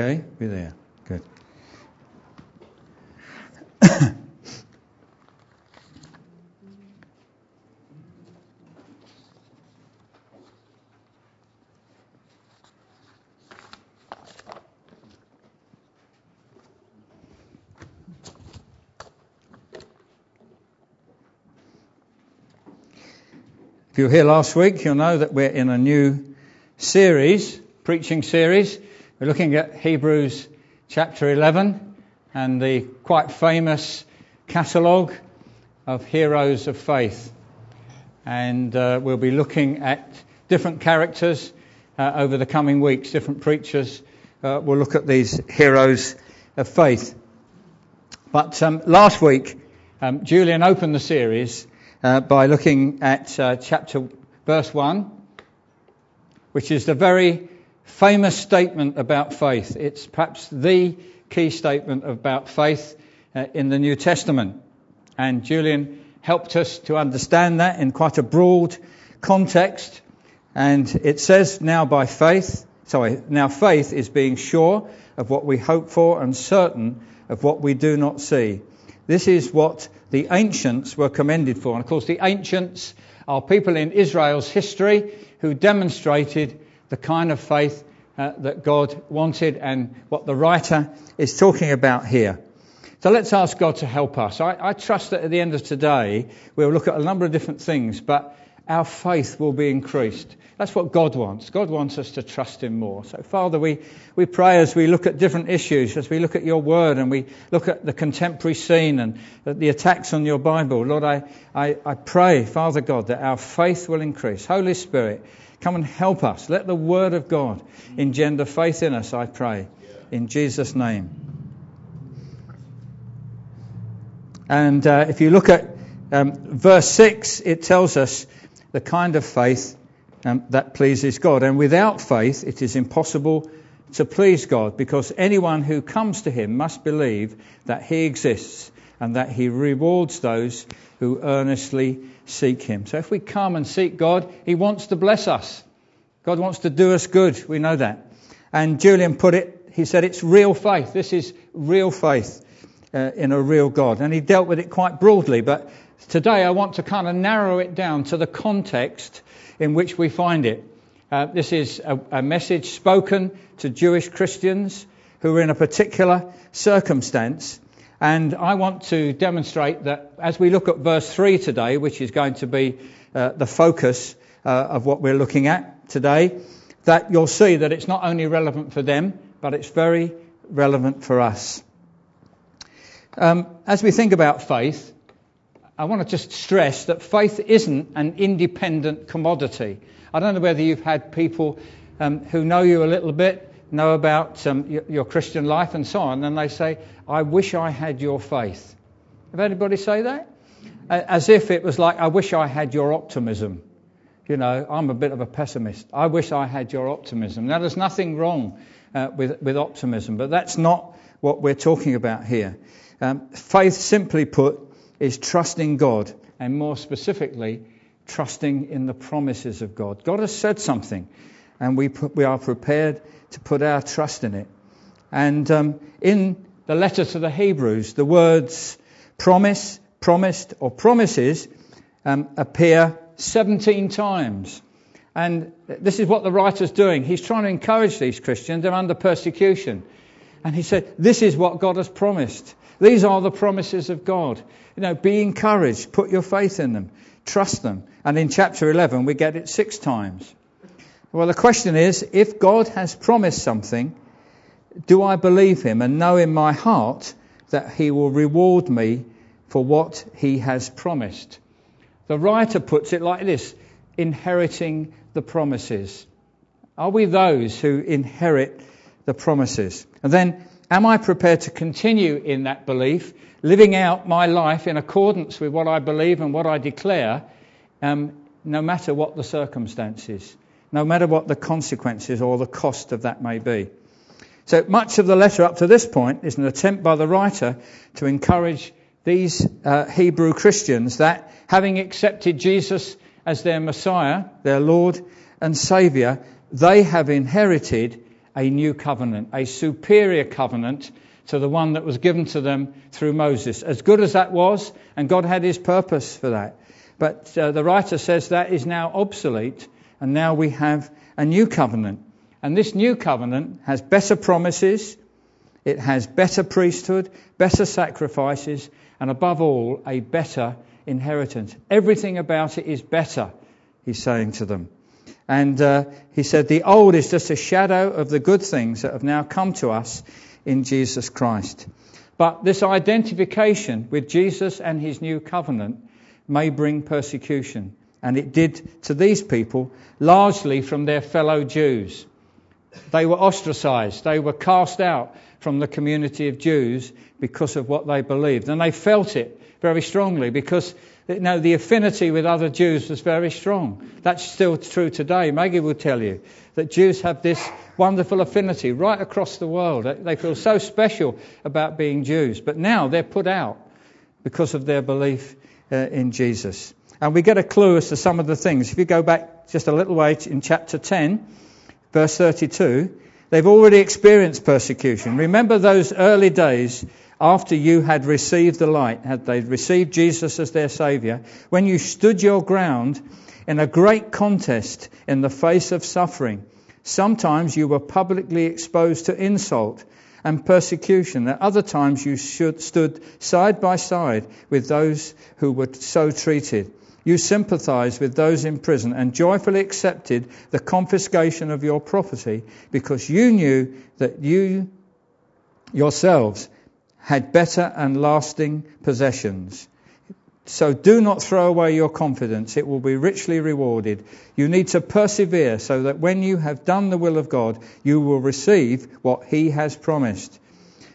Okay, we're there. Good. If you were here last week, you'll know that we're in a new series, preaching series. We're looking at Hebrews chapter 11 and the quite famous catalogue of heroes of faith. And uh, we'll be looking at different characters uh, over the coming weeks, different preachers. Uh, we'll look at these heroes of faith. But um, last week, um, Julian opened the series uh, by looking at uh, chapter verse 1, which is the very famous statement about faith. It's perhaps the key statement about faith uh, in the New Testament. And Julian helped us to understand that in quite a broad context. And it says, now by faith, sorry, now faith is being sure of what we hope for and certain of what we do not see. This is what the ancients were commended for. And of course, the ancients are people in Israel's history who demonstrated the kind of faith uh, that God wanted and what the writer is talking about here. So let's ask God to help us. I, I trust that at the end of today, we'll look at a number of different things, but our faith will be increased. That's what God wants. God wants us to trust Him more. So, Father, we, we pray as we look at different issues, as we look at your word and we look at the contemporary scene and the attacks on your Bible. Lord, I, I, I pray, Father God, that our faith will increase. Holy Spirit, come and help us. Let the word of God engender faith in us, I pray. In Jesus' name. And uh, if you look at um, verse 6, it tells us the kind of faith um, that pleases God. And without faith, it is impossible to please God because anyone who comes to Him must believe that He exists and that He rewards those who earnestly seek Him. So if we come and seek God, He wants to bless us. God wants to do us good. We know that. And Julian put it, he said it's real faith. This is real faith uh, in a real God. And he dealt with it quite broadly, but today I want to kind of narrow it down to the context in which we find it. Uh, this is a, a, message spoken to Jewish Christians who are in a particular circumstance. And I want to demonstrate that as we look at verse 3 today, which is going to be uh, the focus uh, of what we're looking at today, that you'll see that it's not only relevant for them, but it's very relevant for us. Um, as we think about faith, I want to just stress that faith isn't an independent commodity. I don't know whether you've had people um, who know you a little bit, know about um, your, Christian life and so on, and they say, I wish I had your faith. Have anybody say that? As if it was like, I wish I had your optimism. You know, I'm a bit of a pessimist. I wish I had your optimism. Now, there's nothing wrong uh, with, with optimism, but that's not what we're talking about here. Um, faith, simply put, is trusting God, and more specifically, trusting in the promises of God. God has said something, and we, we are prepared to put our trust in it. And um, in the letter to the Hebrews, the words promise, promised, or promises um, appear 17 times. And this is what the writer's doing. He's trying to encourage these Christians. They're under persecution. And he said, This is what God has promised. These are the promises of God. You know, be encouraged, put your faith in them, trust them. And in chapter 11, we get it six times. Well, the question is if God has promised something, do I believe him and know in my heart that he will reward me for what he has promised? The writer puts it like this inheriting the promises. Are we those who inherit the promises? And then Am I prepared to continue in that belief, living out my life in accordance with what I believe and what I declare, um, no matter what the circumstances, no matter what the consequences or the cost of that may be? So much of the letter up to this point is an attempt by the writer to encourage these uh, Hebrew Christians that having accepted Jesus as their Messiah, their Lord and Saviour, they have inherited a new covenant, a superior covenant to the one that was given to them through Moses. As good as that was, and God had his purpose for that. But uh, the writer says that is now obsolete, and now we have a new covenant. And this new covenant has better promises, it has better priesthood, better sacrifices, and above all, a better inheritance. Everything about it is better, he's saying to them. And uh, he said, The old is just a shadow of the good things that have now come to us in Jesus Christ. But this identification with Jesus and his new covenant may bring persecution. And it did to these people, largely from their fellow Jews. They were ostracized, they were cast out from the community of Jews because of what they believed. And they felt it very strongly because you know, the affinity with other Jews was very strong. That's still true today. Maggie will tell you that Jews have this wonderful affinity right across the world. They feel so special about being Jews. But now they're put out because of their belief uh, in Jesus. And we get a clue as to some of the things. If you go back just a little way in chapter 10, verse 32, they've already experienced persecution. Remember those early days after you had received the light, had they received Jesus as their Saviour, when you stood your ground in a great contest in the face of suffering. Sometimes you were publicly exposed to insult and persecution. At other times you stood side by side with those who were so treated. You sympathized with those in prison and joyfully accepted the confiscation of your property because you knew that you yourselves had better and lasting possessions. So do not throw away your confidence. It will be richly rewarded. You need to persevere so that when you have done the will of God, you will receive what He has promised.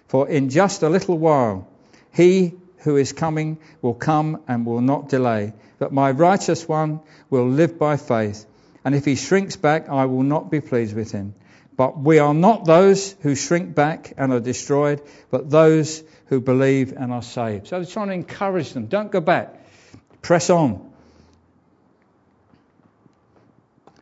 For in just a little while, He who is coming will come and will not delay. But my righteous one will live by faith. And if he shrinks back, I will not be pleased with him. But we are not those who shrink back and are destroyed, but those who believe and are saved. So he's trying to encourage them. Don't go back. Press on.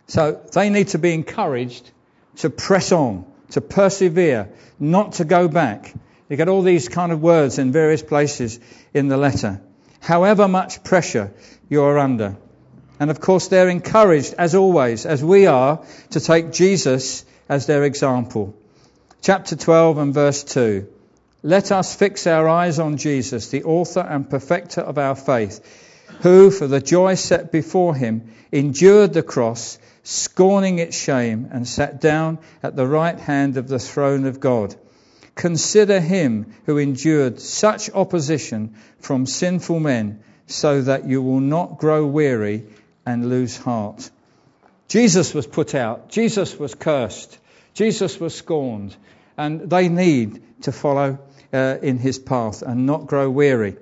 So they need to be encouraged to press on, to persevere, not to go back. You get all these kind of words in various places in the letter. However much pressure you're under. And of course, they're encouraged, as always, as we are, to take Jesus as their example. Chapter 12 and verse 2. Let us fix our eyes on Jesus, the author and perfecter of our faith, who, for the joy set before him, endured the cross, scorning its shame, and sat down at the right hand of the throne of God. Consider him who endured such opposition from sinful men, so that you will not grow weary and lose heart. Jesus was put out. Jesus was cursed. Jesus was scorned. And they need to follow uh, in his path and not grow weary.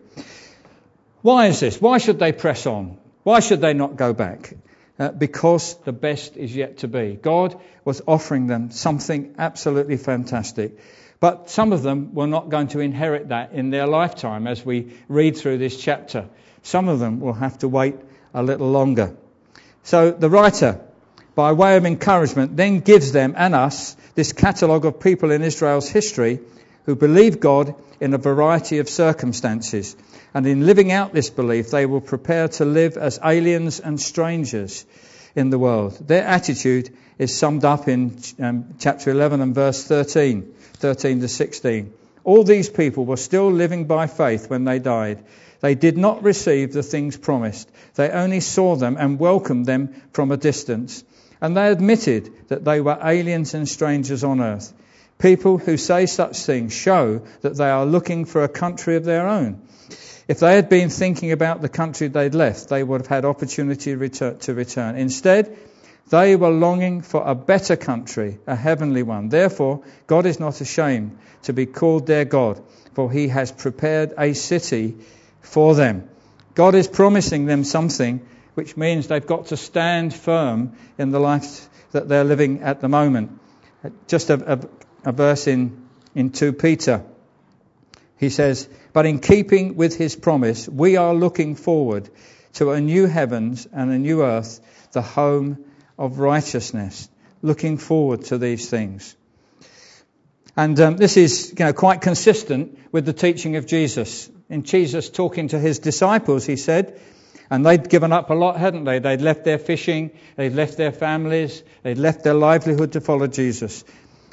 Why is this? Why should they press on? Why should they not go back? Uh, because the best is yet to be. God was offering them something absolutely fantastic. But some of them were not going to inherit that in their lifetime as we read through this chapter. Some of them will have to wait a little longer. So the writer by way of encouragement, then gives them and us this catalogue of people in Israel's history who believe God in a variety of circumstances. And in living out this belief, they will prepare to live as aliens and strangers in the world. Their attitude is summed up in um, chapter 11 and verse 13, 13 to 16. All these people were still living by faith when they died. They did not receive the things promised. They only saw them and welcomed them from a distance and they admitted that they were aliens and strangers on earth. People who say such things show that they are looking for a country of their own. If they had been thinking about the country they'd left, they would have had opportunity to return. Instead, they were longing for a better country, a heavenly one. Therefore, God is not ashamed to be called their God, for he has prepared a city for them. God is promising them something which means they've got to stand firm in the life that they're living at the moment. Just a, a, a verse in, in 2 Peter. He says, But in keeping with his promise, we are looking forward to a new heavens and a new earth, the home of righteousness. Looking forward to these things. And um, this is you know, quite consistent with the teaching of Jesus. In Jesus talking to his disciples, he said, and they'd given up a lot, hadn't they? They'd left their fishing, they'd left their families, they'd left their livelihood to follow Jesus.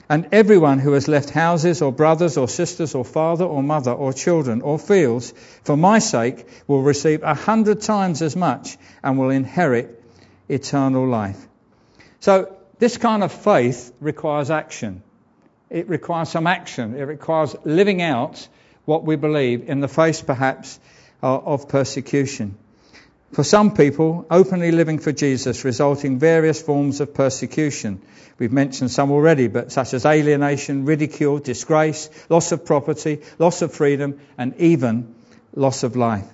And everyone who has left houses or brothers or sisters or father or mother or children or fields for my sake will receive a hundred times as much and will inherit eternal life. So this kind of faith requires action. It requires some action. It requires living out what we believe in the face, perhaps, uh, of persecution. For some people, openly living for Jesus results in various forms of persecution. We've mentioned some already, but such as alienation, ridicule, disgrace, loss of property, loss of freedom, and even loss of life.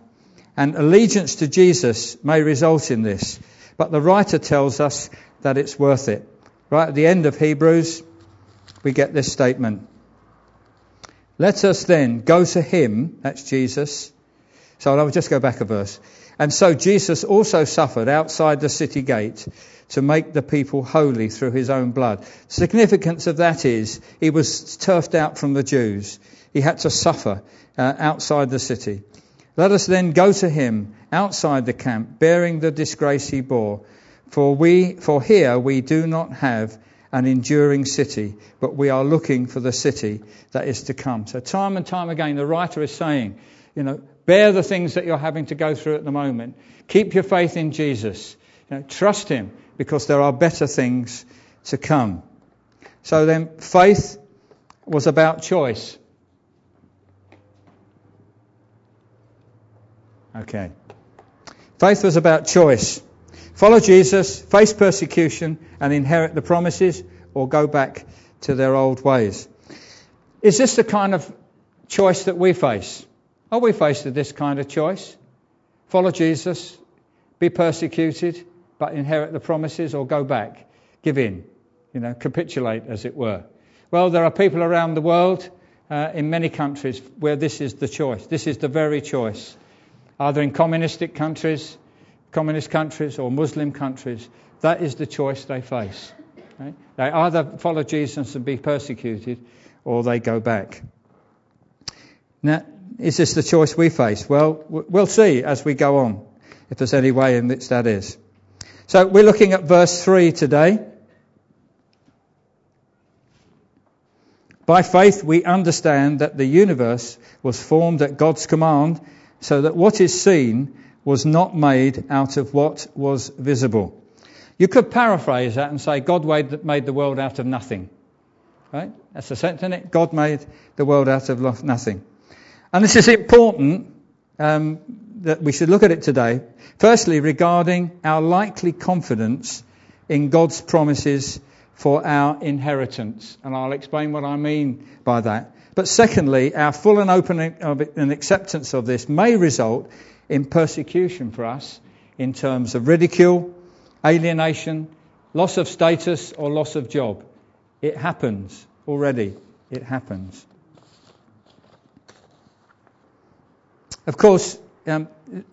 And allegiance to Jesus may result in this, but the writer tells us that it's worth it. Right at the end of Hebrews, we get this statement. Let us then go to him, that's Jesus. So I'll just go back a verse. And so Jesus also suffered outside the city gate to make the people holy through his own blood. Significance of that is he was turfed out from the Jews. He had to suffer uh, outside the city. Let us then go to him outside the camp, bearing the disgrace he bore. For we, for here we do not have an enduring city, but we are looking for the city that is to come. So time and time again, the writer is saying, you know, bear the things that you're having to go through at the moment. Keep your faith in Jesus. You know, trust Him because there are better things to come. So then, faith was about choice. Okay. Faith was about choice. Follow Jesus, face persecution, and inherit the promises, or go back to their old ways. Is this the kind of choice that we face? Are we faced with this kind of choice? Follow Jesus, be persecuted, but inherit the promises, or go back, give in, you know, capitulate, as it were. Well, there are people around the world, uh, in many countries, where this is the choice. This is the very choice. Either in communistic countries, communist countries or Muslim countries, that is the choice they face. Right? They either follow Jesus and be persecuted or they go back. Now, is this the choice we face? Well, we'll see as we go on if there's any way in which that is. So we're looking at verse 3 today. By faith, we understand that the universe was formed at God's command, so that what is seen was not made out of what was visible. You could paraphrase that and say God made the world out of nothing. Right? That's the sense in it. God made the world out of nothing. And this is important um, that we should look at it today. Firstly, regarding our likely confidence in God's promises for our inheritance. And I'll explain what I mean by that. But secondly, our full and open and acceptance of this may result in persecution for us in terms of ridicule, alienation, loss of status, or loss of job. It happens already. It happens. Of course, um,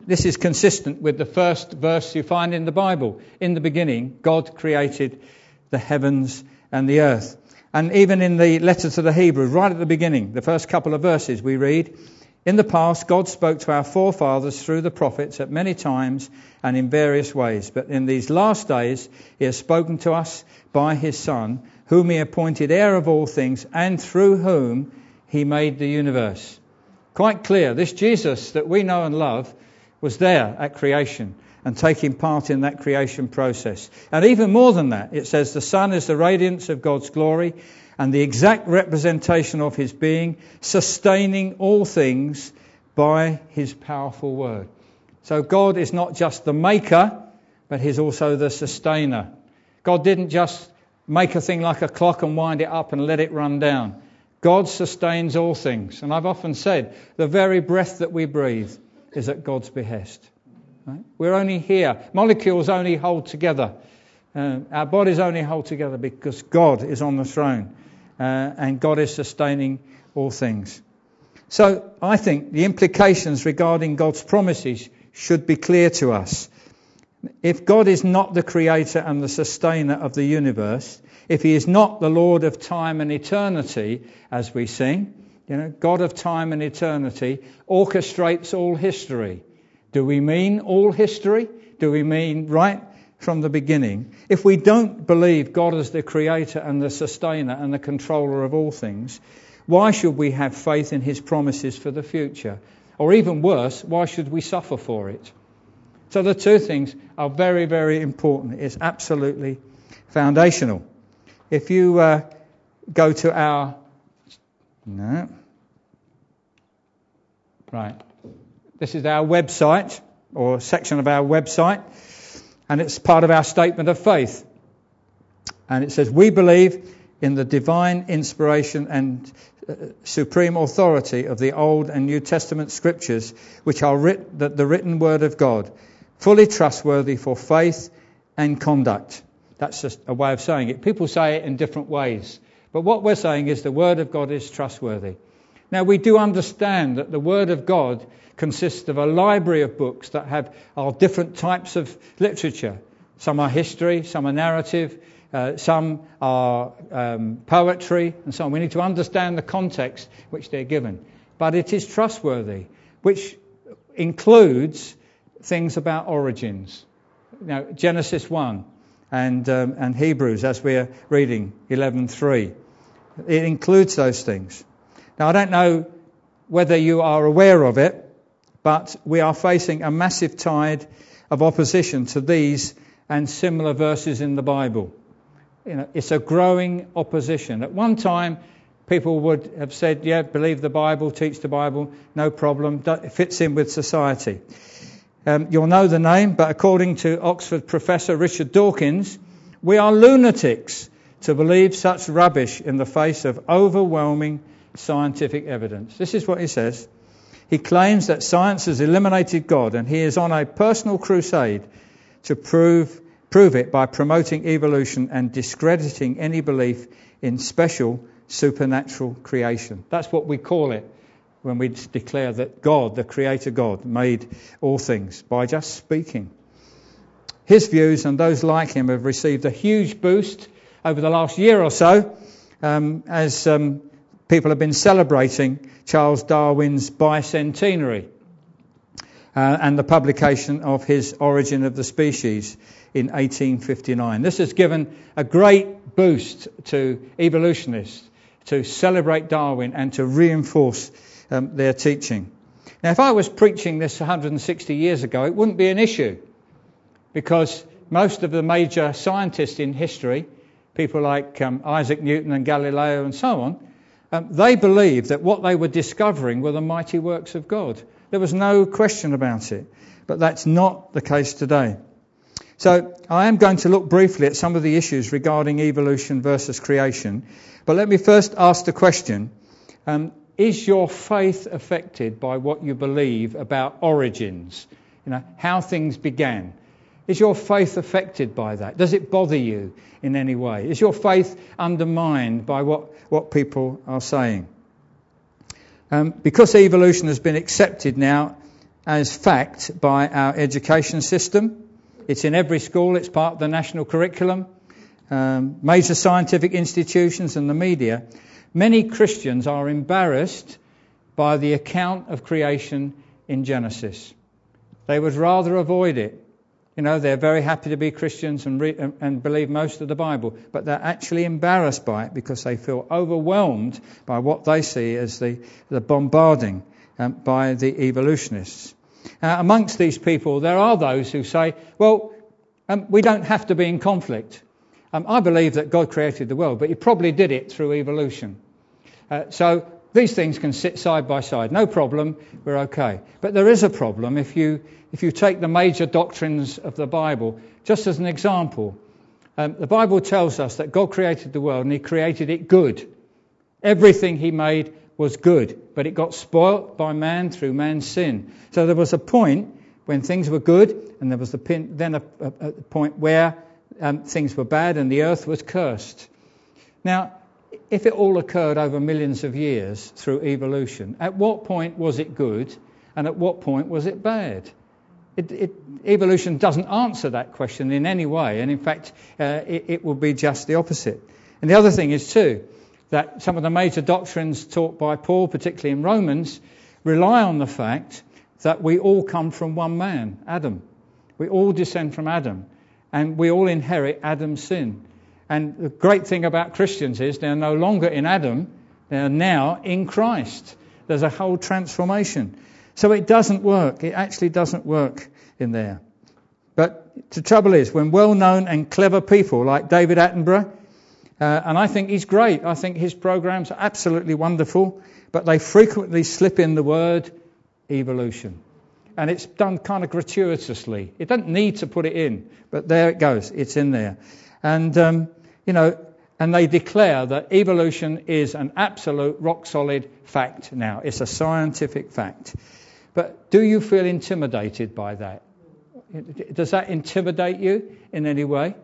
this is consistent with the first verse you find in the Bible. In the beginning, God created the heavens and the earth. And even in the letter to the Hebrews, right at the beginning, the first couple of verses, we read, in the past, God spoke to our forefathers through the prophets at many times and in various ways. But in these last days, He has spoken to us by His Son, whom He appointed heir of all things, and through whom He made the universe. Quite clear, this Jesus that we know and love was there at creation and taking part in that creation process. And even more than that, it says the Son is the radiance of God's glory and the exact representation of his being, sustaining all things by his powerful word. So God is not just the maker, but he's also the sustainer. God didn't just make a thing like a clock and wind it up and let it run down. God sustains all things. And I've often said the very breath that we breathe is at God's behest. Right? We're only here. Molecules only hold together. Uh, our bodies only hold together because God is on the throne uh, and God is sustaining all things. So I think the implications regarding God's promises should be clear to us. If God is not the creator and the sustainer of the universe, if he is not the Lord of time and eternity, as we sing, you know, God of time and eternity orchestrates all history. Do we mean all history? Do we mean right from the beginning? If we don't believe God as the creator and the sustainer and the controller of all things, why should we have faith in his promises for the future? Or even worse, why should we suffer for it? So the two things are very, very important. It's absolutely foundational. If you uh, go to our. No. Right. This is our website, or section of our website, and it's part of our statement of faith. And it says, We believe in the divine inspiration and uh, supreme authority of the Old and New Testament scriptures, which are writ- the, the written word of God, fully trustworthy for faith and conduct. That's just a way of saying it. People say it in different ways. But what we're saying is the Word of God is trustworthy. Now, we do understand that the Word of God consists of a library of books that have are different types of literature. Some are history, some are narrative, uh, some are um, poetry, and so on. We need to understand the context which they're given. But it is trustworthy, which includes things about origins. Now, Genesis 1 and, um, and Hebrews, as we're reading 11.3. It includes those things. Now, I don't know whether you are aware of it, but we are facing a massive tide of opposition to these and similar verses in the Bible. You know, it's a growing opposition. At one time, people would have said, yeah, believe the Bible, teach the Bible, no problem, it fits in with society. Um, you'll know the name, but according to Oxford professor Richard Dawkins, we are lunatics to believe such rubbish in the face of overwhelming scientific evidence. This is what he says. He claims that science has eliminated God, and he is on a personal crusade to prove, prove it by promoting evolution and discrediting any belief in special supernatural creation. That's what we call it when we declare that God, the Creator God, made all things by just speaking. His views and those like him have received a huge boost over the last year or so um, as um, people have been celebrating Charles Darwin's bicentenary uh, and the publication of his Origin of the Species in 1859. This has given a great boost to evolutionists to celebrate Darwin and to reinforce um, their teaching. Now, if I was preaching this 160 years ago, it wouldn't be an issue because most of the major scientists in history, people like um, Isaac Newton and Galileo and so on, um, they believed that what they were discovering were the mighty works of God. There was no question about it. But that's not the case today. So I am going to look briefly at some of the issues regarding evolution versus creation. But let me first ask the question um, is your faith affected by what you believe about origins? You know, how things began. Is your faith affected by that? Does it bother you in any way? Is your faith undermined by what, what people are saying? Um, because evolution has been accepted now as fact by our education system, it's in every school, it's part of the national curriculum, um, major scientific institutions, and the media. Many Christians are embarrassed by the account of creation in Genesis. They would rather avoid it. You know, they're very happy to be Christians and, re- and believe most of the Bible, but they're actually embarrassed by it because they feel overwhelmed by what they see as the, the bombarding um, by the evolutionists. Uh, amongst these people, there are those who say, well, um, we don't have to be in conflict. Um, I believe that God created the world, but He probably did it through evolution. Uh, so these things can sit side by side. No problem, we're okay. But there is a problem if you, if you take the major doctrines of the Bible, just as an example. Um, the Bible tells us that God created the world and He created it good. Everything He made was good, but it got spoilt by man through man's sin. So there was a point when things were good, and there was the pin, then a, a, a point where um, things were bad and the earth was cursed. Now, if it all occurred over millions of years through evolution, at what point was it good and at what point was it bad? it, it, evolution doesn't answer that question in any way, and in fact, uh, it, it will be just the opposite. And the other thing is, too, that some of the major doctrines taught by Paul, particularly in Romans, rely on the fact that we all come from one man, Adam. We all descend from Adam, and we all inherit Adam's sin. And the great thing about Christians is they're no longer in Adam, they're now in Christ. There's a whole transformation. So it doesn't work. It actually doesn't work in there. But the trouble is, when well known and clever people like David Attenborough, uh, and I think he's great, I think his programs are absolutely wonderful, but they frequently slip in the word evolution. And it's done kind of gratuitously. It doesn't need to put it in, but there it goes. It's in there. And um, you know, and they declare that evolution is an absolute rock solid fact now. It's a scientific fact. But do you feel intimidated by that? Does that intimidate you in any way?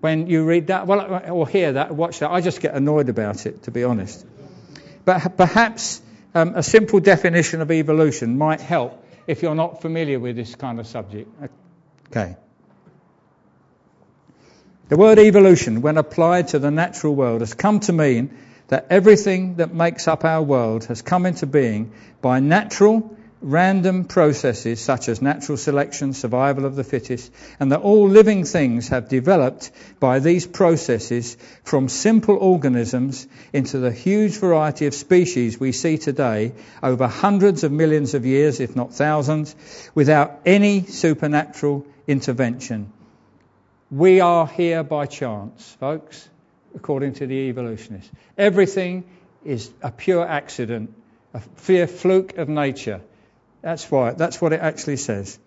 When you read that, well, or hear that, watch that, I just get annoyed about it, to be honest. But perhaps um, a simple definition of evolution might help if you're not familiar with this kind of subject. Okay. The word evolution, when applied to the natural world, has come to mean that everything that makes up our world has come into being by natural, random processes such as natural selection, survival of the fittest, and that all living things have developed by these processes from simple organisms into the huge variety of species we see today over hundreds of millions of years, if not thousands, without any supernatural intervention. We are here by chance, folks, according to the evolutionists. Everything is a pure accident, a sheer fluke of nature. That's why. That's what it actually says.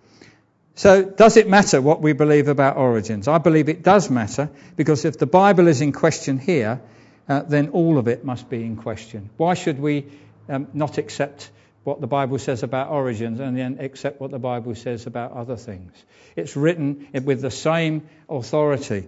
So, does it matter what we believe about origins? I believe it does matter because if the Bible is in question here, uh, then all of it must be in question. Why should we um, not accept what the Bible says about origins and then accept what the Bible says about other things. It's written with the same authority.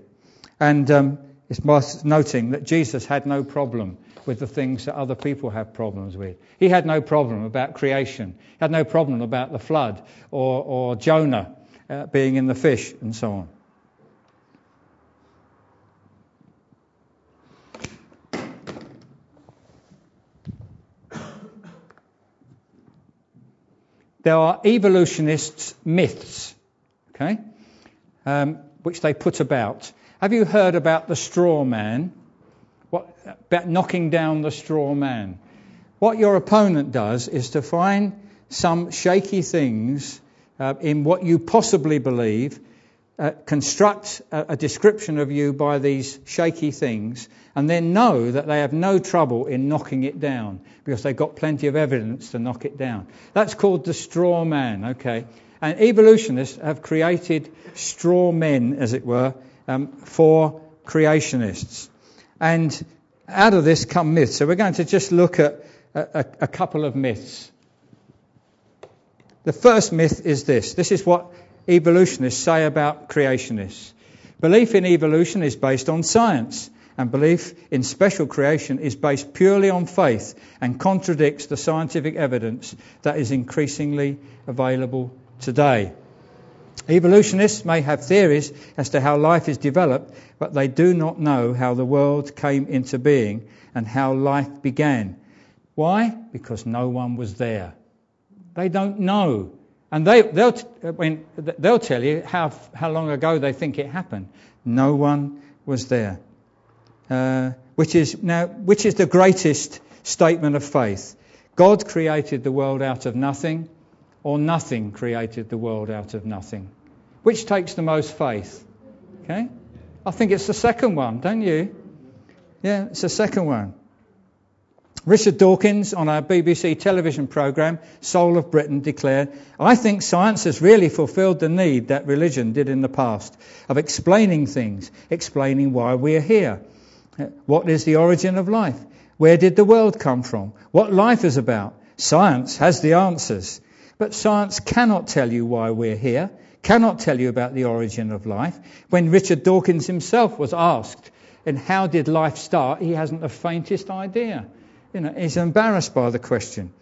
And um, it's worth noting that Jesus had no problem with the things that other people have problems with. He had no problem about creation, he had no problem about the flood or, or Jonah uh, being in the fish and so on. There are evolutionists' myths, okay, um, which they put about. Have you heard about the straw man? What, about knocking down the straw man? What your opponent does is to find some shaky things uh, in what you possibly believe uh, construct a, a, description of you by these shaky things and then know that they have no trouble in knocking it down because they've got plenty of evidence to knock it down. That's called the straw man, okay? And evolutionists have created straw men, as it were, um, for creationists. And out of this come myths. So we're going to just look at a, a, a couple of myths. The first myth is this. This is what evolutionists say about creationists. Belief in evolution is based on science, and belief in special creation is based purely on faith and contradicts the scientific evidence that is increasingly available today. Evolutionists may have theories as to how life is developed, but they do not know how the world came into being and how life began. Why? Because no one was there. They don't know. And they, they'll, when, they'll tell you how, how long ago they think it happened. No one was there. Uh, which, is, now, which is the greatest statement of faith? God created the world out of nothing, or nothing created the world out of nothing? Which takes the most faith? Okay? I think it's the second one, don't you? Yeah, it's the second one. Richard Dawkins on our BBC television programme, Soul of Britain, declared, I think science has really fulfilled the need that religion did in the past of explaining things, explaining why we are here. What is the origin of life? Where did the world come from? What life is about? Science has the answers. But science cannot tell you why we're here, cannot tell you about the origin of life. When Richard Dawkins himself was asked, and how did life start, he hasn't the faintest idea. You know, he's embarrassed by the question.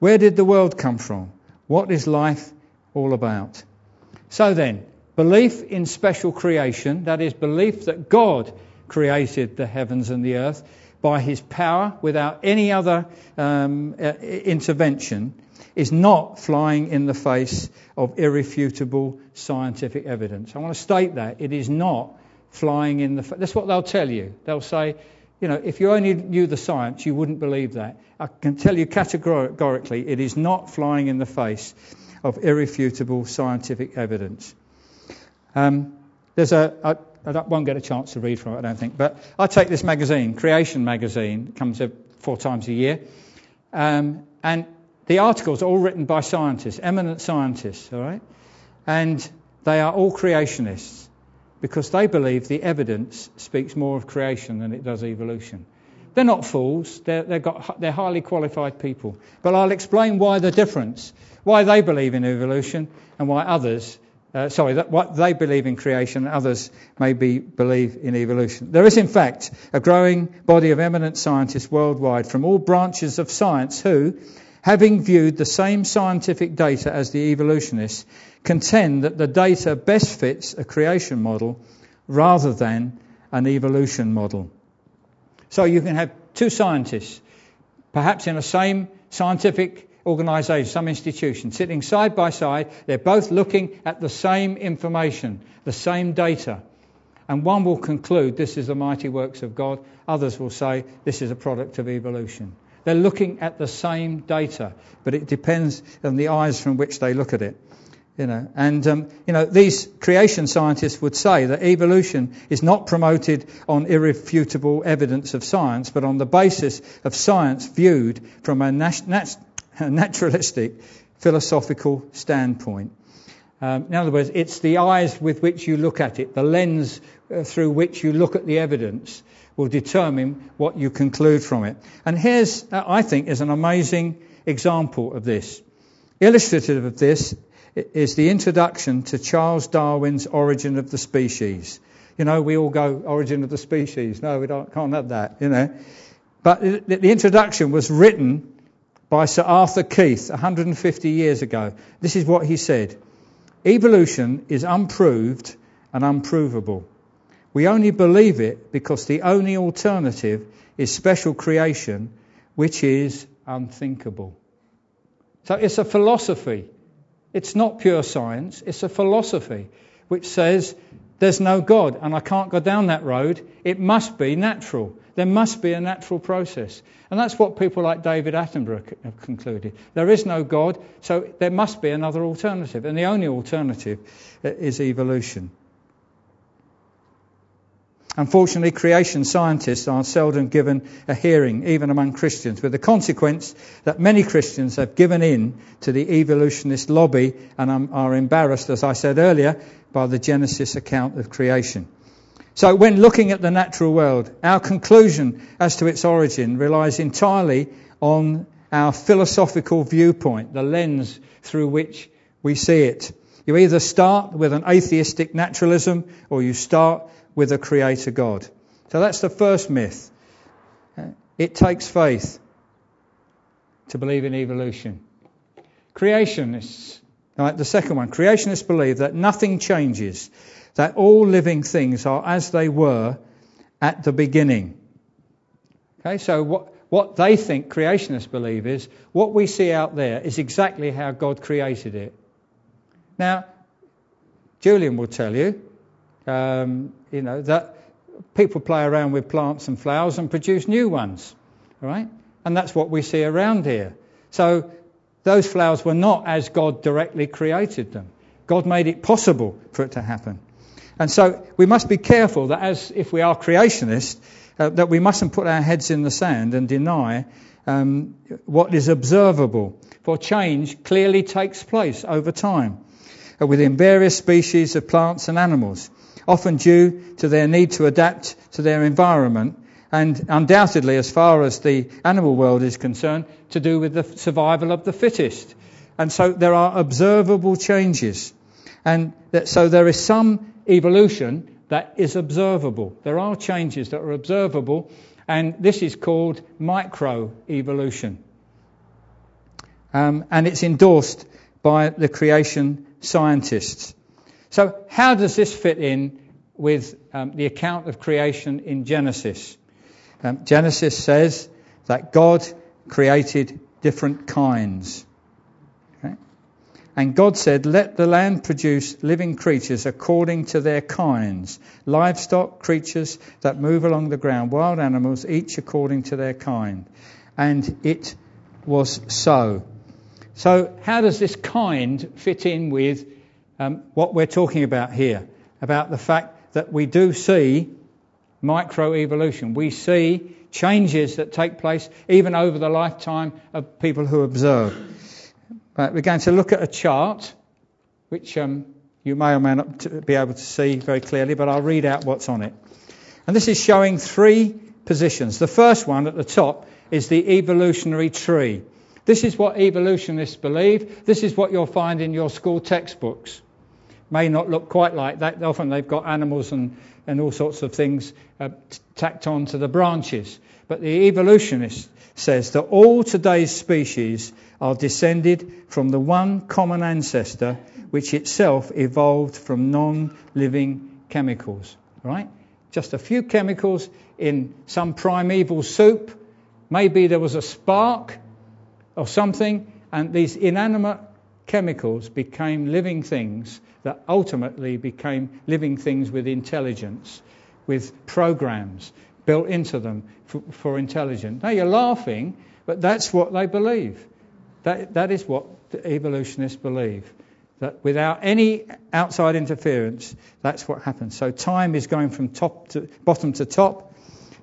Where did the world come from? What is life all about? So then, belief in special creation, that is, belief that God created the heavens and the earth by his power without any other um, uh, intervention, is not flying in the face of irrefutable scientific evidence. I want to state that. It is not flying in the face. That's what they'll tell you. They'll say, you know, if you only knew the science, you wouldn't believe that. I can tell you categorically, it is not flying in the face of irrefutable scientific evidence. Um, there's a, a I won't get a chance to read from it, I don't think, but I take this magazine, Creation Magazine, it comes four times a year, um, and the articles are all written by scientists, eminent scientists, all right, and they are all creationists because they believe the evidence speaks more of creation than it does evolution. They're not fools, they're, got, they're highly qualified people. But I'll explain why the difference, why they believe in evolution and why others, uh, sorry, that what they believe in creation, others maybe believe in evolution. There is, in fact, a growing body of eminent scientists worldwide from all branches of science who, having viewed the same scientific data as the evolutionists, contend that the data best fits a creation model rather than an evolution model. So you can have two scientists, perhaps in the same scientific organisation, some institution, sitting side by side. They're both looking at the same information, the same data. And one will conclude this is the mighty works of God, others will say this is a product of evolution. They're looking at the same data, but it depends on the eyes from which they look at it. You know, and um, you know these creation scientists would say that evolution is not promoted on irrefutable evidence of science, but on the basis of science viewed from a, nat- nat- naturalistic philosophical standpoint. Um, in other words, it's the eyes with which you look at it, the lens uh, through which you look at the evidence, will determine what you conclude from it. And here's, uh, I think, is an amazing example of this. Illustrative of this is the introduction to Charles Darwin's Origin of the Species. You know, we all go Origin of the Species. No, we don't, can't have that, you know. But the introduction was written by Sir Arthur Keith 150 years ago. This is what he said Evolution is unproved and unprovable. We only believe it because the only alternative is special creation, which is unthinkable. So it's a philosophy. It's not pure science, it's a philosophy which says there's no God and I can't go down that road. It must be natural. There must be a natural process. And that's what people like David Attenborough have concluded. There is no God, so there must be another alternative. And the only alternative uh, is evolution. Unfortunately, creation scientists are seldom given a hearing, even among Christians, with the consequence that many Christians have given in to the evolutionist lobby and are embarrassed, as I said earlier, by the Genesis account of creation. So, when looking at the natural world, our conclusion as to its origin relies entirely on our philosophical viewpoint, the lens through which we see it. You either start with an atheistic naturalism or you start with a creator God. So that's the first myth. It takes faith to believe in evolution. Creationists, right, the second one, creationists believe that nothing changes, that all living things are as they were at the beginning. Okay, so what, what they think creationists believe is what we see out there is exactly how God created it. Now, Julian will tell you um, you know, that people play around with plants and flowers and produce new ones, right? And that's what we see around here. So those flowers were not as God directly created them. God made it possible for it to happen. And so we must be careful that as if we are creationists, uh, that we mustn't put our heads in the sand and deny um, what is observable. For change clearly takes place over time uh, within various species of plants and animals often due to their need to adapt to their environment, and undoubtedly, as far as the animal world is concerned, to do with the survival of the fittest. And so there are observable changes. And that, so there is some evolution that is observable. There are changes that are observable, and this is called microevolution. Um, and it's endorsed by the creation scientists. So, how does this fit in with um, the account of creation in Genesis? Um, Genesis says that God created different kinds. And God said, Let the land produce living creatures according to their kinds livestock, creatures that move along the ground, wild animals, each according to their kind. And it was so. So, how does this kind fit in with um, what we're talking about here? About the fact that we do see microevolution. We see changes that take place even over the lifetime of people who observe. But we're going to look at a chart, which um, you may or may not be able to see very clearly, but I'll read out what's on it. And this is showing three positions. The first one at the top is the evolutionary tree. This is what evolutionists believe. This is what you'll find in your school textbooks. May not look quite like that. Often they've got animals and, and all sorts of things uh, tacked on to the branches. But the evolutionist says that all today's species are descended from the one common ancestor which itself evolved from non living chemicals. Right? Just a few chemicals in some primeval soup. Maybe there was a spark or something, and these inanimate chemicals became living things that ultimately became living things with intelligence, with programs built into them for, for intelligence. Now you're laughing, but that's what they believe. That, that is what the evolutionists believe. That without any outside interference, that's what happens. So time is going from top to bottom to top.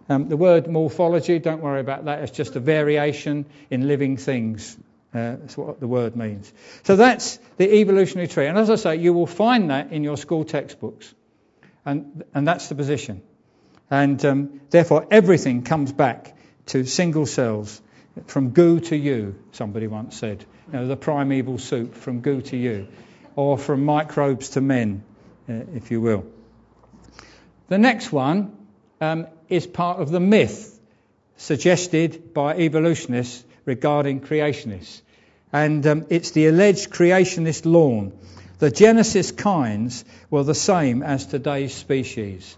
Um, the word morphology, don't worry about that. It's just a variation in living things. Uh, that's what the word means. So that's the evolutionary tree. And as I say, you will find that in your school textbooks. And, and that's the position. And um, therefore, everything comes back to single cells from goo to you, somebody once said. You know, the primeval soup from goo to you, or from microbes to men, uh, if you will. The next one um, is part of the myth suggested by evolutionists regarding creationists. And um, it's the alleged creationist lawn. The Genesis kinds were the same as today's species.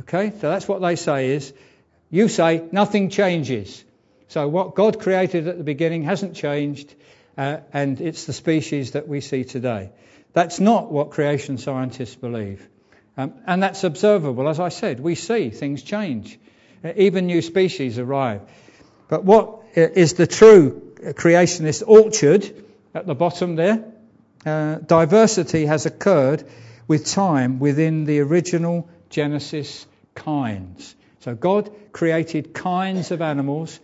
Okay, so that's what they say is, you say nothing changes. So what God created at the beginning hasn't changed, uh, and it's the species that we see today. That's not what creation scientists believe. Um, and that's observable. As I said, we see things change. Uh, even new species arrive. But what uh, the true creationist orchard at the bottom there? Uh, diversity has occurred with time within the original Genesis kinds. So God created kinds of animals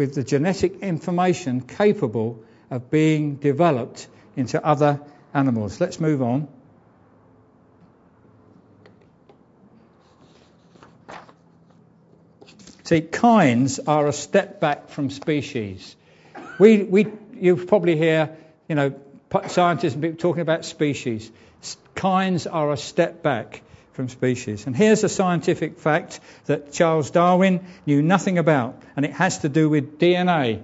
with the genetic information capable of being developed into other animals. Let's move on. See, kinds are a step back from species. We, we, you probably hear, you know, scientists talking about species. Kinds are a step back from species. And here's a scientific fact that Charles Darwin knew nothing about, and it has to do with DNA.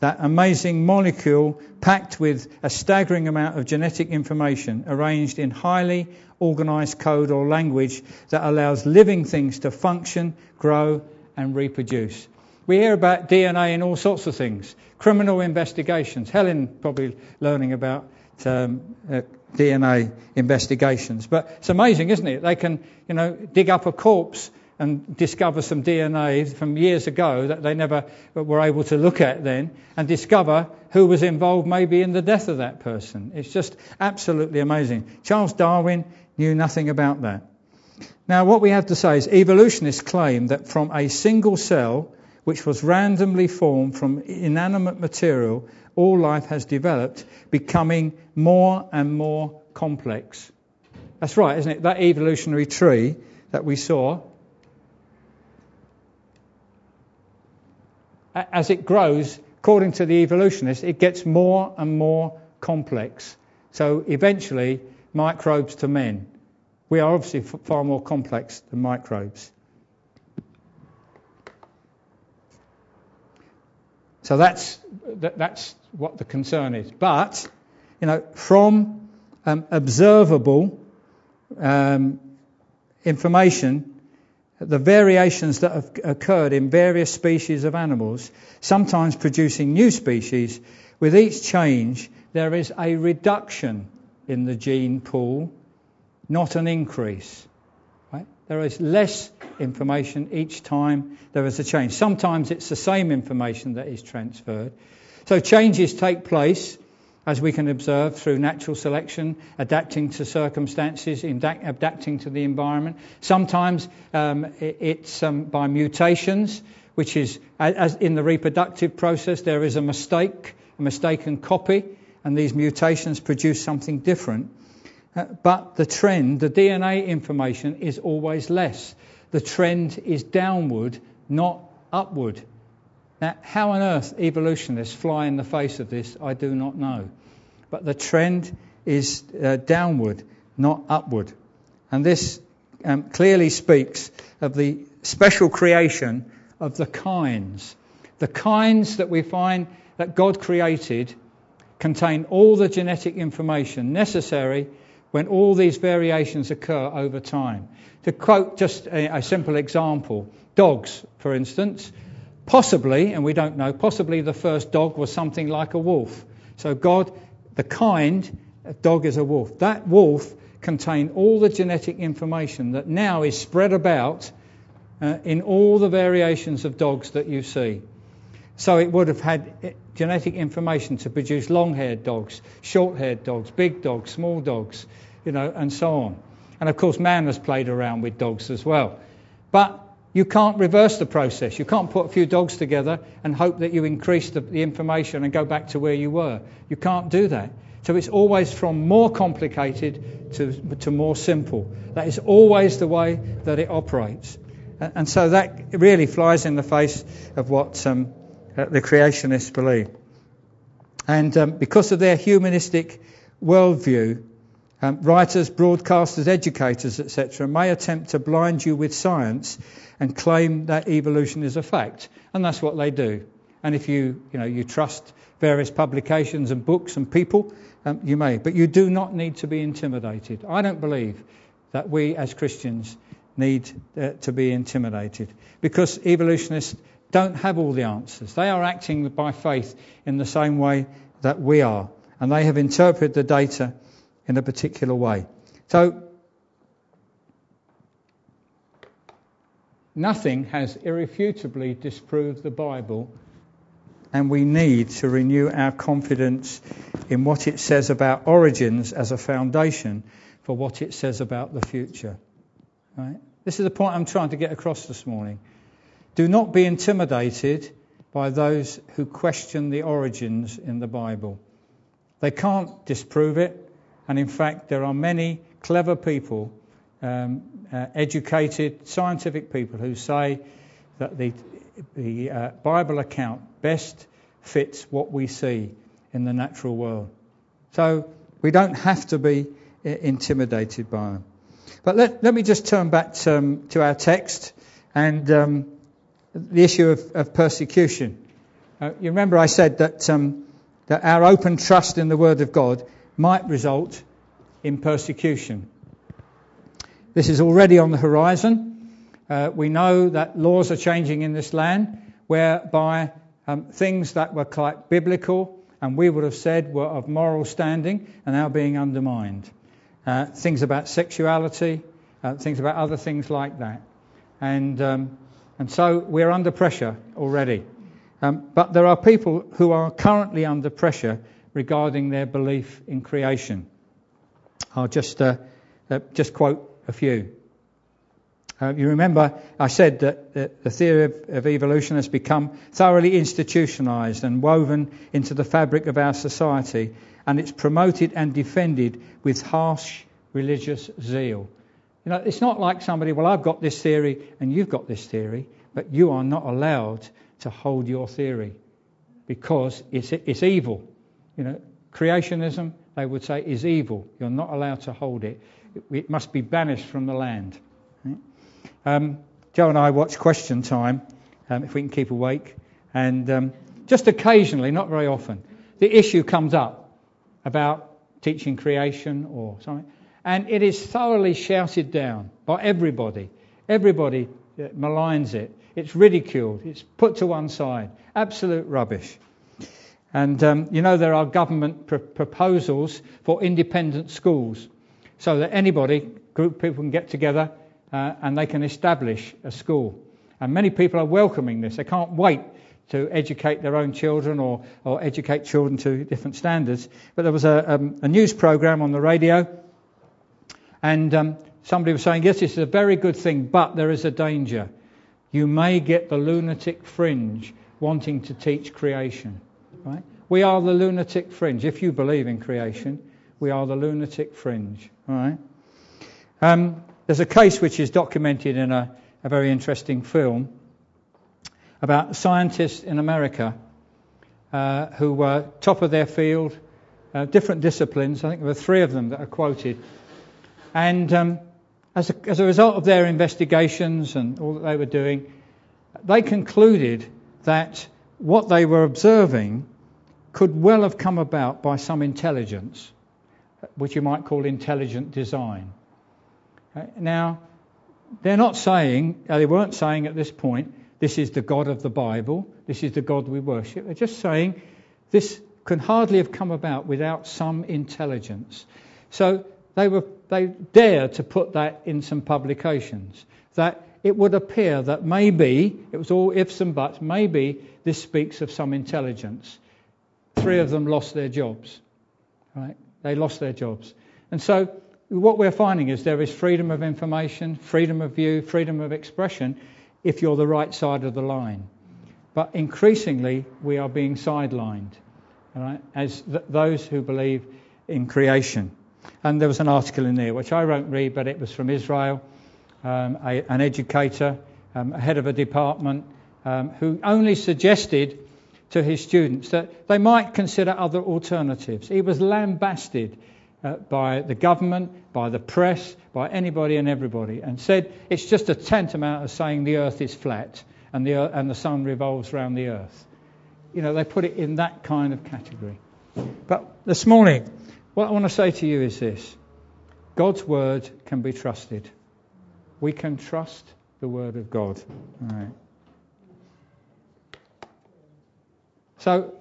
That amazing molecule packed with a staggering amount of genetic information arranged in highly organized code or language that allows living things to function, grow, and reproduce. We hear about DNA in all sorts of things. Criminal investigations. Helen probably learning about um, uh, DNA investigations. But it's amazing, isn't it? They can, you know, dig up a corpse and discover some DNA from years ago that they never were able to look at then and discover who was involved maybe in the death of that person. It's just absolutely amazing. Charles Darwin knew nothing about that. Now, what we have to say is evolutionists claim that from a single cell, which was randomly formed from inanimate material, all life has developed, becoming more and more complex. That's right, isn't it? That evolutionary tree that we saw, as it grows, according to the evolutionists, it gets more and more complex. So eventually, microbes to men. We are obviously far more complex than microbes. So that's, that, that's what the concern is. But, you know, from um, observable um, information, the variations that have occurred in various species of animals, sometimes producing new species, with each change there is a reduction in the gene pool, not an increase. There is less information each time there is a change. Sometimes it's the same information that is transferred. So changes take place as we can observe through natural selection, adapting to circumstances, adapting to the environment. Sometimes um, it's um, by mutations, which is, as in the reproductive process, there is a mistake, a mistaken copy, and these mutations produce something different. Uh, but the trend, the DNA information, is always less. The trend is downward, not upward. Now, how on earth evolutionists fly in the face of this, I do not know. But the trend is uh, downward, not upward. And this um, clearly speaks of the special creation of the kinds. The kinds that we find that God created contain all the genetic information necessary when all these variations occur over time. To quote just a, a simple example, dogs, for instance, Possibly, and we don't know, possibly the first dog was something like a wolf. So God, the kind, dog is a wolf. That wolf contained all the genetic information that now is spread about uh, in all the variations of dogs that you see. So it would have had uh, genetic information to produce long-haired dogs, short-haired dogs, big dogs, small dogs, you know, and so on. And of course, man has played around with dogs as well. But you can't reverse the process. You can't put a few dogs together and hope that you increase the, the, information and go back to where you were. You can't do that. So it's always from more complicated to, to more simple. That is always the way that it operates. And, and so that really flies in the face of what um, the creationists believe. And um, because of their humanistic worldview, um, writers, broadcasters, educators, etc., may attempt to blind you with science and claim that evolution is a fact. And that's what they do. And if you, you, know, you trust various publications and books and people, um, you may. But you do not need to be intimidated. I don't believe that we as Christians need uh, to be intimidated because evolutionists don't have all the answers. They are acting by faith in the same way that we are. And they have interpreted the data in a particular way. So, nothing has irrefutably disproved the Bible, and we need to renew our confidence in what it says about origins as a foundation for what it says about the future. Right? This is the point I'm trying to get across this morning. Do not be intimidated by those who question the origins in the Bible. They can't disprove it, and in fact, there are many clever people, um, uh, educated, scientific people, who say that the, the uh, Bible account best fits what we see in the natural world. So we don't have to be uh, intimidated by them. But let, let me just turn back to, um, to our text and um, the issue of, of persecution. Uh, you remember I said that, um, that our open trust in the Word of God might result in persecution. This is already on the horizon. Uh, we know that laws are changing in this land whereby um, things that were quite biblical and we would have said were of moral standing are now being undermined. Uh, things about sexuality, uh, things about other things like that. And, um, and so we're under pressure already. Um, but there are people who are currently under pressure regarding their belief in creation. I'll just, uh, uh, just quote a few. Uh, you remember I said that the theory of, of, evolution has become thoroughly institutionalized and woven into the fabric of our society, and it's promoted and defended with harsh religious zeal. You know, it's not like somebody, well, I've got this theory and you've got this theory, but you are not allowed to hold your theory because it's, it's evil. You know, creationism, they would say, is evil. You're not allowed to hold it. It must be banished from the land. Um, Joe and I watch Question Time, um, if we can keep awake, and um, just occasionally, not very often, the issue comes up about teaching creation or something. And it is thoroughly shouted down by everybody. Everybody uh, maligns it. It's ridiculed. It's put to one side. Absolute rubbish. And um, you know, there are government pr- proposals for independent schools so that anybody, group people can get together uh, and they can establish a school. And many people are welcoming this. They can't wait to educate their own children or, or educate children to different standards. But there was a, um, a news program on the radio, and um, somebody was saying, Yes, this is a very good thing, but there is a danger. You may get the lunatic fringe wanting to teach creation. Right? We are the lunatic fringe. If you believe in creation, we are the lunatic fringe. Right? Um, there's a case which is documented in a, a very interesting film about scientists in America uh, who were top of their field, uh, different disciplines. I think there were three of them that are quoted. And um, as, a, as a result of their investigations and all that they were doing, they concluded that what they were observing could well have come about by some intelligence, which you might call intelligent design. Uh, now, they're not saying, they weren't saying at this point, this is the God of the Bible, this is the God we worship. They're just saying this can hardly have come about without some intelligence. So they were they dared to put that in some publications that it would appear that maybe it was all ifs and buts maybe this speaks of some intelligence three of them lost their jobs right they lost their jobs and so what we're finding is there is freedom of information freedom of view freedom of expression if you're the right side of the line. But increasingly, we are being sidelined right, as th- those who believe in creation. And there was an article in there which I won't read, but it was from Israel, um, a, an educator, um, a head of a department, um, who only suggested to his students that they might consider other alternatives. He was lambasted uh, by the government, by the press, by anybody and everybody, and said it's just a tantamount of saying the earth is flat and the, and the sun revolves around the earth. You know, they put it in that kind of category. But this morning, what I want to say to you is this God's word can be trusted. We can trust the word of God. So,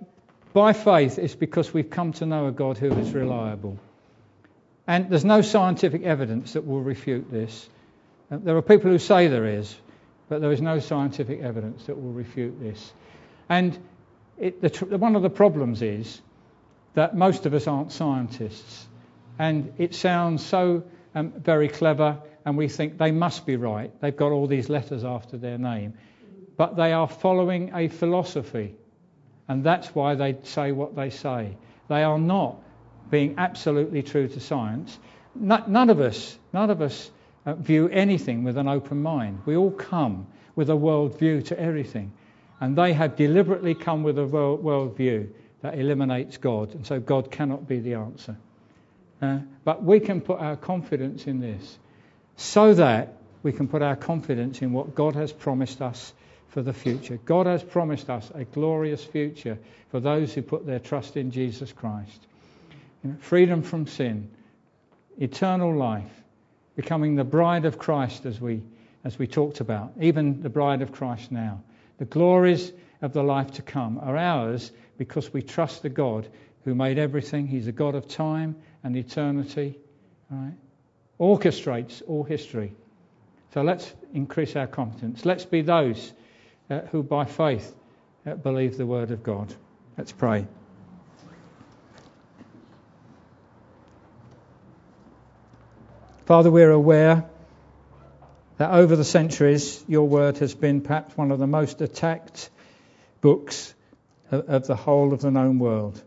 by faith, it's because we've come to know a God who is reliable. And there's no scientific evidence that will refute this. Uh, there are people who say there is, but there is no scientific evidence that will refute this. And it, the, one of the problems is that most of us aren't scientists. And it sounds so um, very clever, and we think they must be right. They've got all these letters after their name. But they are following a philosophy, and that's why they say what they say. They are not being absolutely true to science. None of us, none of us uh, view anything with an open mind. We all come with a world view to everything. And they have deliberately come with a world view that eliminates God, and so God cannot be the answer. Uh, but we can put our confidence in this so that we can put our confidence in what God has promised us for the future. God has promised us a glorious future for those who put their trust in Jesus Christ freedom from sin, eternal life, becoming the bride of Christ as we, as we talked about, even the bride of Christ now. The glories of the life to come are ours because we trust the God who made everything. He's a God of time and eternity, right? orchestrates all history. So let's increase our confidence. Let's be those uh, who by faith uh, believe the word of God. Let's pray. Father, we're aware that over the centuries, your word has been perhaps one of the most attacked books of, the whole of the known world.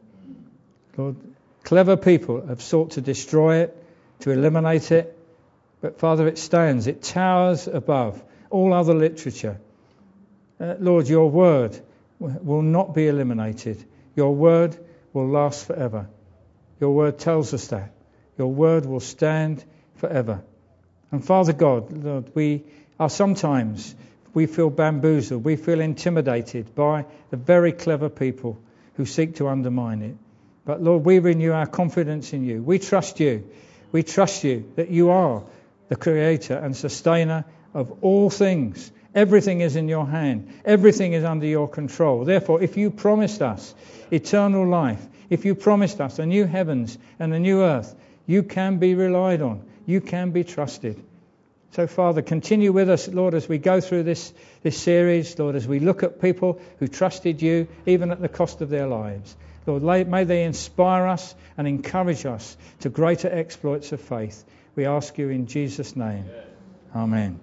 Lord, clever people have sought to destroy it, to eliminate it, but Father, it stands, it towers above all other literature. Uh, Lord, your word will not be eliminated. Your word will last forever. Your word tells us that. Your word will stand forever. And Father God, Lord, we are sometimes, we feel bamboozled, we feel intimidated by the very clever people who seek to undermine it. But Lord, we renew our confidence in you. We trust you. We trust you that you are the creator and sustainer of all things. Everything is in your hand. Everything is under your control. Therefore, if you promised us eternal life, if you promised us a new heavens and a new earth, you can be relied on. You can be trusted. So, Father, continue with us, Lord, as we go through this, this series, Lord, as we look at people who trusted you, even at the cost of their lives. Lord, may they inspire us and encourage us to greater exploits of faith. We ask you in Jesus' name. Amen.